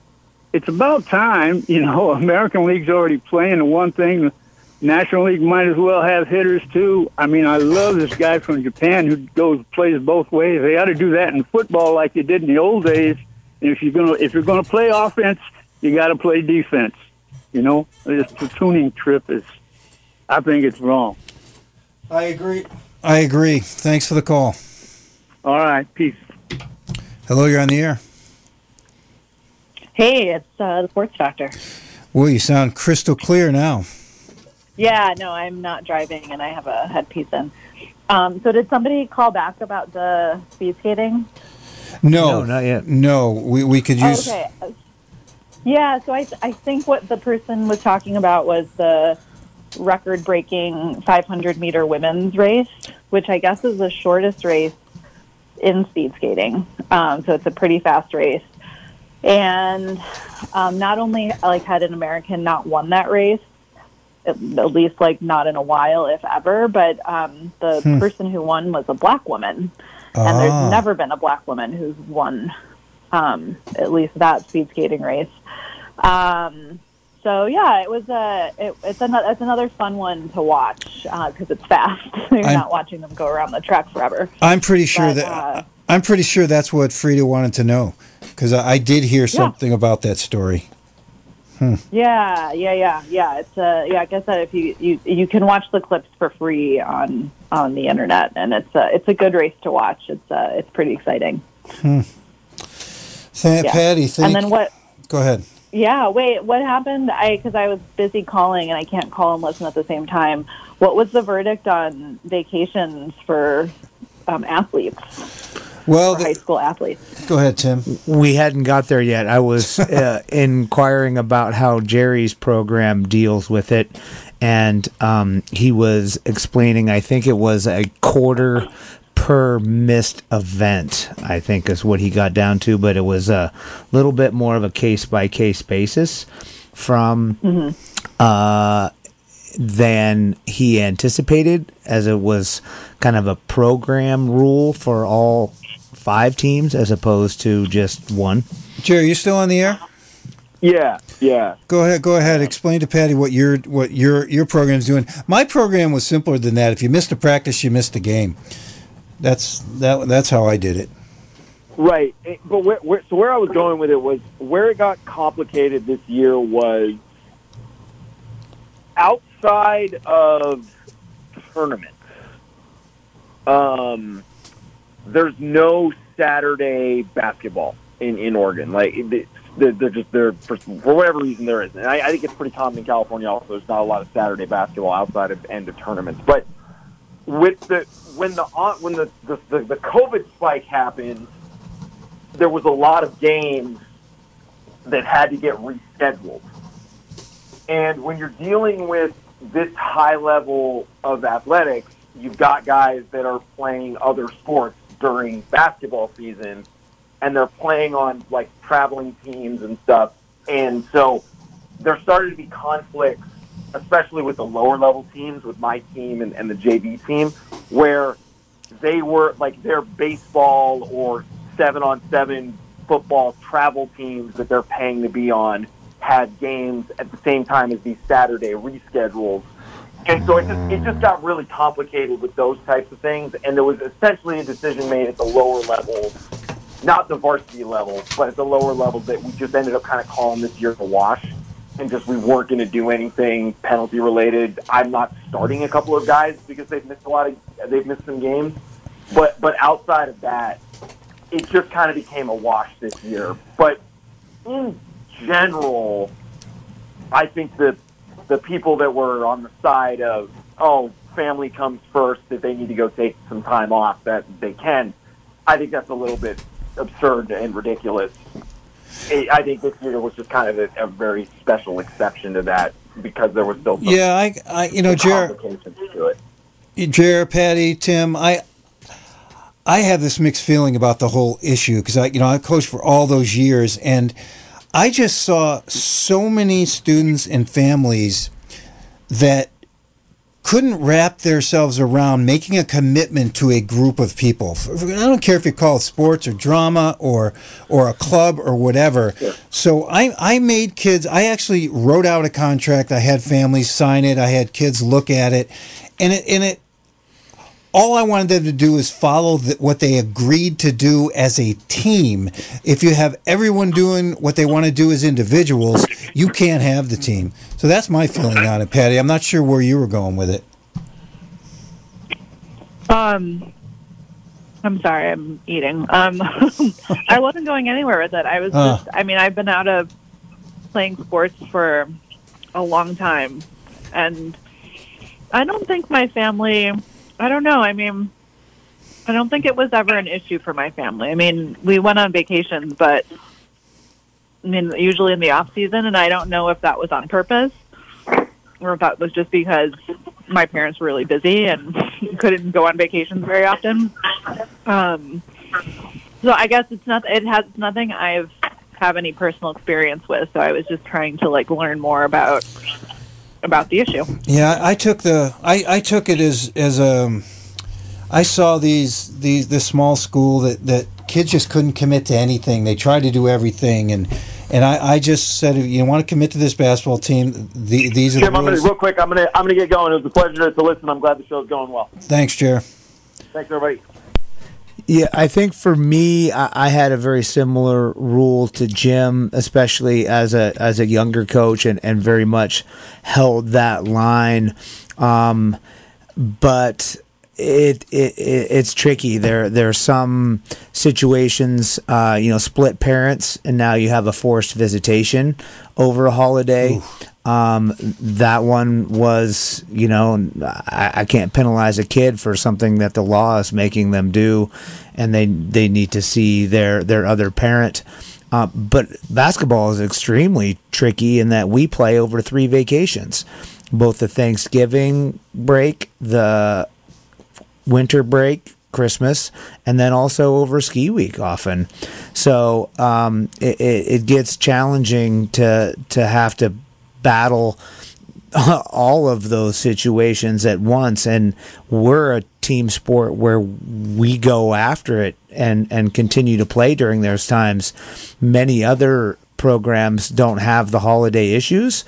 it's about time, you know, American League's already playing the one thing. The National League might as well have hitters too. I mean, I love this guy from Japan who goes plays both ways. They ought to do that in football like they did in the old days. And if you're gonna if you're gonna play offense, you got to play defense. You know, this platooning trip is, I think it's wrong. I agree. I agree. Thanks for the call. All right, peace. Hello, you're on the air. Hey, it's uh, the sports doctor. Well, you sound crystal clear now. Yeah, no, I'm not driving and I have a headpiece in. Um, so did somebody call back about the speed skating? No, No, not yet. No, we, we could Oh, use. okay. Yeah, so I, I think what the person was talking about was the record breaking 500 meter women's race, which I guess is the shortest race in speed skating. Um, so it's a pretty fast race. And um, not only like had an American not won that race, at, at least like not in a while, if ever, but um, the Hmm. person who won was a black woman and Ah. there's never been a black woman who's won um, at least that speed skating race. Um, so yeah, it was a it, it's another it's another fun one to watch because it's fast. You're I'm- not watching them go around the track forever. I'm pretty sure But, that uh, I'm pretty sure that's what Frida wanted to know because I, I did hear something about that story. Hmm. Yeah, yeah, yeah, yeah. It's uh, yeah. I guess that if you you you can watch the clips for free on on the internet, and it's a it's a good race to watch. It's uh, it's pretty exciting. Hmm. Th- Yeah. Patty, thank, and then what? Go ahead. Yeah, wait, what happened? I because I was busy calling and I can't call and listen at the same time. What was the verdict on vacations for um, athletes? Well, for high school athletes. Go ahead, Tim. We hadn't got there yet. I was uh, inquiring about how Jerry's program deals with it, and um, he was explaining. I think it was a quarter per missed event. I think is what he got down to, but it was a little bit more of a case by case basis from uh, than he anticipated, as it was kind of a program rule for all five teams as opposed to just one. Jerry, you still on the air? Yeah, yeah. Go ahead. Go ahead. Explain to Patty what your what your your program's doing. My program was simpler than that. If you missed a practice, you missed a game. That's that. That's how I did it. Right, but where, where, so where I was going with it was where it got complicated this year was outside of tournaments. Um, there's no Saturday basketball in in Oregon. Like they're, they're just they're for, for whatever reason there isn't. And I, I think it's pretty common in California. Also, there's not a lot of Saturday basketball outside of end of tournaments, but with the when the uh, when the, the the the COVID spike happened, there was a lot of games that had to get rescheduled. And when you're dealing with this high level of athletics, you've got guys that are playing other sports during basketball season and they're playing on like traveling teams and stuff. And so there started to be conflicts, especially with the lower level teams, with my team and, and the JV team, where they were like their baseball or seven on seven football travel teams that they're paying to be on had games at the same time as these Saturday reschedules. And so it just it just got really complicated with those types of things and there was essentially a decision made at the lower level, not the varsity level, but at the lower level that we just ended up kind of calling this year a wash and just we weren't going to do anything penalty related. I'm not starting a couple of guys because they've missed a lot of they've missed some games. But but outside of that, it just kind of became a wash this year. But in general, I think that the people that were on the side of oh family comes first that they need to go take some time off that they can, I think that's a little bit absurd and ridiculous. I I think this year was just kind of a, a very special exception to that because there was still some, Yeah, I, I you know, some Jer, complications to it. Jer, Patty, Tim, I, I have this mixed feeling about the whole issue because I, you know, I coached for all those years, and I just saw so many students and families that couldn't wrap themselves around making a commitment to a group of people. I don't care if you call it sports or drama or or a club or whatever. So I I made kids. I actually wrote out a contract. I had families sign it. I had kids look at it, and it and it. All I wanted them to do is follow the, what they agreed to do as a team. If you have everyone doing what they want to do as individuals, you can't have the team. So that's my feeling on it, Patty. I'm not sure where you were going with it. Um, I'm sorry, I'm eating. Um, I wasn't going anywhere with it. I was Ah. just, I mean, I've been out of playing sports for a long time, and I don't think my family I don't know. I mean, I don't think it was ever an issue for my family. I mean, we went on vacations, but I mean, usually in the off season, and I don't know if that was on purpose or if that was just because my parents were really busy and couldn't go on vacations very often. Um, so I guess it's not. It has nothing I've have any personal experience with. So I was just trying to like learn more about about the issue. Yeah, I took the I, I took it as as a I saw these these this small school that that kids just couldn't commit to anything. They tried to do everything and and I, I just said if you want to commit to this basketball team, the, these are Jim, the I'm gonna rules. real quick. I'm gonna I'm gonna get going. It was a pleasure to listen. I'm glad the show's going well. Thanks, Jer. Thanks, everybody. Yeah, I think for me, I, I had a very similar rule to Jim, especially as a as a younger coach, and, and very much held that line. Um, but it, it, it it's tricky. There there are some situations, uh, you know, split parents, and now you have a forced visitation over a holiday. Um, that one was, you know, I, I can't penalize a kid for something that the law is making them do, and they they need to see their their other parent. Uh, but basketball is extremely tricky in that we play over three vacations, both the Thanksgiving break, the winter break, Christmas, and then also over ski week often. So um, it, it, it gets challenging to to have to battle all of those situations at once. And we're a team sport where we go after it and and continue to play during those times. Many other programs don't have the holiday issues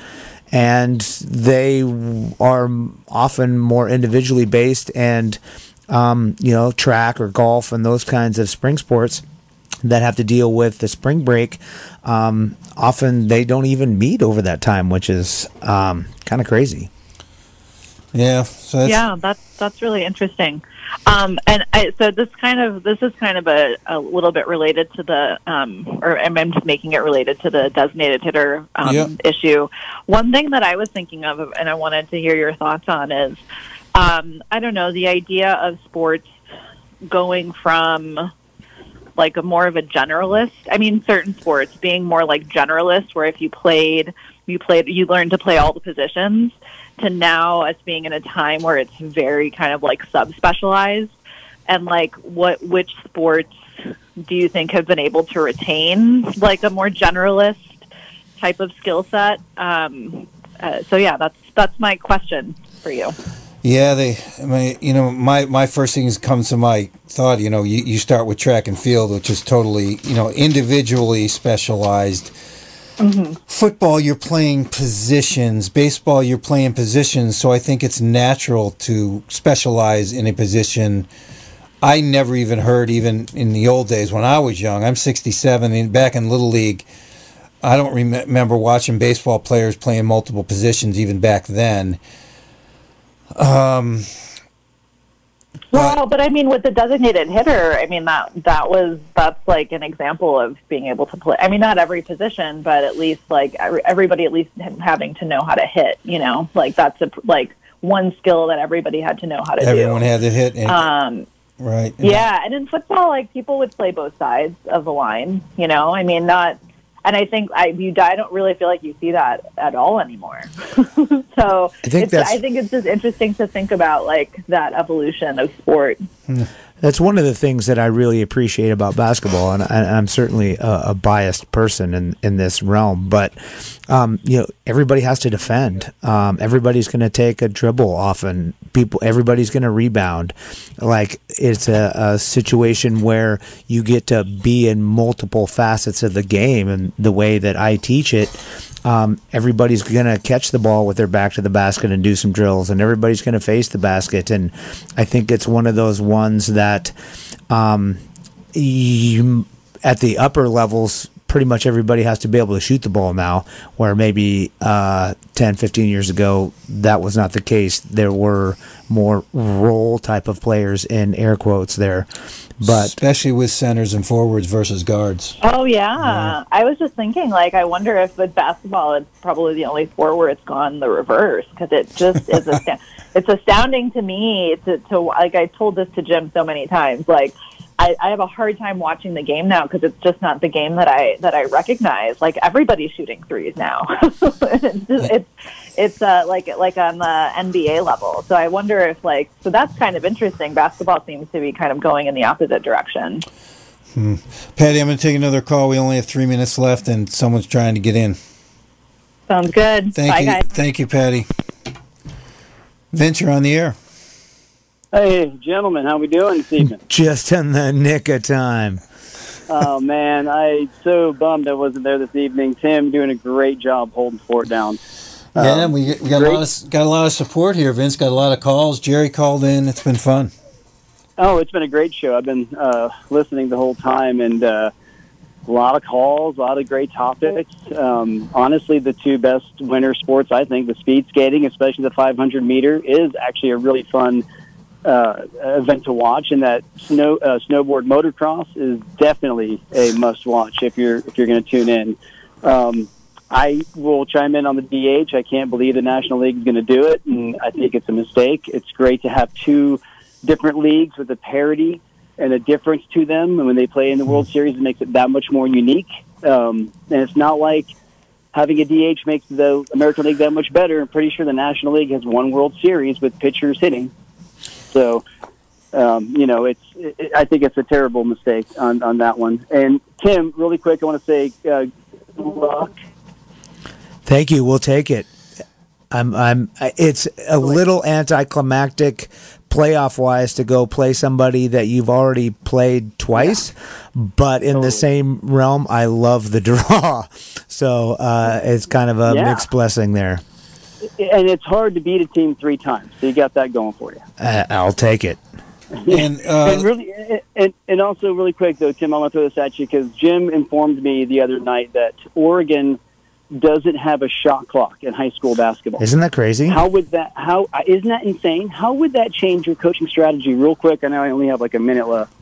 and they are often more individually based and um, you know track or golf and those kinds of spring sports that have to deal with the spring break um, often they don't even meet over that time which is um, kind of crazy Yeah, so that's, yeah, that's that's really interesting. Um, and I, so this kind of this is kind of a, a little bit related to the, um, or I'm I'm just making it related to the designated hitter um, Yeah. issue. One thing that I was thinking of, and I wanted to hear your thoughts on, is um, I don't know the idea of sports going from like a more of a generalist. I mean, certain sports being more like generalist, where if you played, you played, you learned to play all the positions. To now, us being in a time where it's very kind of like subspecialized, and like what which sports do you think have been able to retain like a more generalist type of skill set? Um, uh, so yeah, that's that's my question for you. Yeah, they. I mean, you know, my my first thing comes to my thought. You know, you, you start with track and field, which is totally you know individually specialized. Mm-hmm. Football, you're playing positions. Baseball, you're playing positions. So I think it's natural to specialize in a position. I never even heard, even in the old days when I was young. I'm 67, and back in little league, I don't rem- remember watching baseball players playing multiple positions even back then. Um, Well, but I mean, with the designated hitter, I mean that that was that's like an example of being able to play. I mean, not every position, but at least like everybody at least having to know how to hit. You know, like that's a like one skill that everybody had to know how to everyone do. Everyone had to hit. And, Um, right. yeah, and in football, like people would play both sides of the line. You know, I mean, not. And I think I you I don't really feel like you see that at all anymore. so I think it's, I think it's just interesting to think about like that evolution of sport. Hmm. That's one of the things that I really appreciate about basketball, and, I, I'm certainly a, a biased person in, in this realm. But um, you know, everybody has to defend. Um, everybody's going to take a dribble often. People, everybody's going to rebound. Like it's a, a situation where you get to be in multiple facets of the game, and the way that I teach it. Um, everybody's going to catch the ball with their back to the basket and do some drills, and everybody's going to face the basket. And I think it's one of those ones that um, you, at the upper levels, pretty much everybody has to be able to shoot the ball now, where maybe uh, 10, 15 years ago, that was not the case. There were more role type of players in air quotes there. But especially with centers and forwards versus guards. Oh yeah. I was just thinking, like, I wonder if with basketball, it's probably the only sport where it's gone the reverse because it just is a. sta- it's astounding to me to, to like I told this to Jim so many times. Like I, I have a hard time watching the game now because it's just not the game that I that I recognize. Like everybody's shooting threes now. it's just, it's it's uh, like like on the NBA level. So I wonder if like so that's kind of interesting. Basketball seems to be kind of going in the opposite direction. Hmm. Patty, I'm going to take another call. We only have three minutes left, and someone's trying to get in. Sounds good. Thank Bye, you, guys. thank you, Patty. Venture on the air. Hey, gentlemen, how we doing this evening? Just in the nick of time. oh man, I so bummed I wasn't there this evening. Tim doing a great job holding fort down. yeah, Um, we, we got a lot of got a lot of support here. Vince got a lot of calls. Jerry called in. It's been fun. Oh, it's been a great show. I've been uh, listening the whole time, and uh, a lot of calls, a lot of great topics. Um, honestly, the two best winter sports, I think, the speed skating, especially the 500 meter, is actually a really fun uh, event to watch. And that snow uh, snowboard motocross is definitely a must watch if you're if you're going to tune in. Um, I will chime in on the DH. I can't believe the National League is going to do it, and I think it's a mistake. It's great to have two different leagues with a parity and a difference to them. And when they play in the World Series, it makes it that much more unique. Um, and it's not like having a DH makes the American League that much better. I'm pretty sure the National League has one World Series with pitchers hitting. So, um, you know, it's. It, I think it's a terrible mistake on on that one. And Tim, really quick, I want to say uh, good luck Thank you. We'll take it. I'm. I'm. It's a little anticlimactic, playoff wise, to go play somebody that you've already played twice, but in the same realm, I love the draw. So uh, it's kind of a Yeah. mixed blessing there. And it's hard to beat a team three times. So you got that going for you. Uh, I'll take it. And, uh, and really, and, and also really quick though, Tim, I'm gonna throw this at you because Jim informed me the other night that Oregon doesn't have a shot clock in high school basketball. Isn't that crazy? How would that? How uh, isn't that insane? How would that change your coaching strategy? Real quick, I know I only have like a minute left.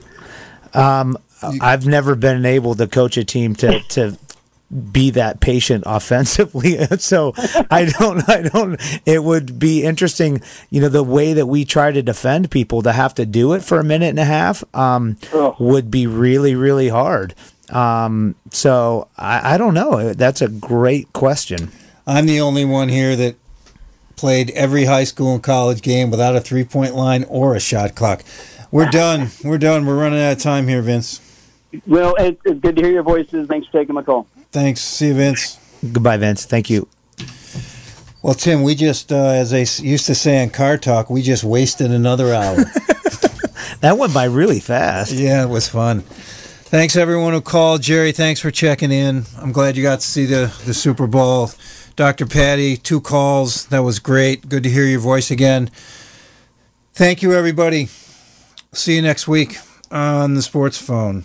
Um, I've never been able to coach a team to to be that patient offensively. so I don't, I don't. It would be interesting, you know, the way that we try to defend people to have to do it for a minute and a half um, would be really, really hard. Um, so I, I don't know. That's a great question. I'm the only one here that played every high school and college game without a three point line or a shot clock. We're done. We're done. We're running out of time here, Vince. Well, it, it's good to hear your voices. Thanks for taking my call. Thanks. See you, Vince. Goodbye, Vince. Thank you. Well, Tim, we just, uh, as they used to say on Car Talk, we just wasted another hour. that went by really fast. Yeah, it was fun. Thanks everyone who called. Jerry, thanks for checking in. I'm glad you got to see the, the Super Bowl. Dr. Patty, two calls. That was great. Good to hear your voice again. Thank you, everybody. See you next week on the Sports Phone.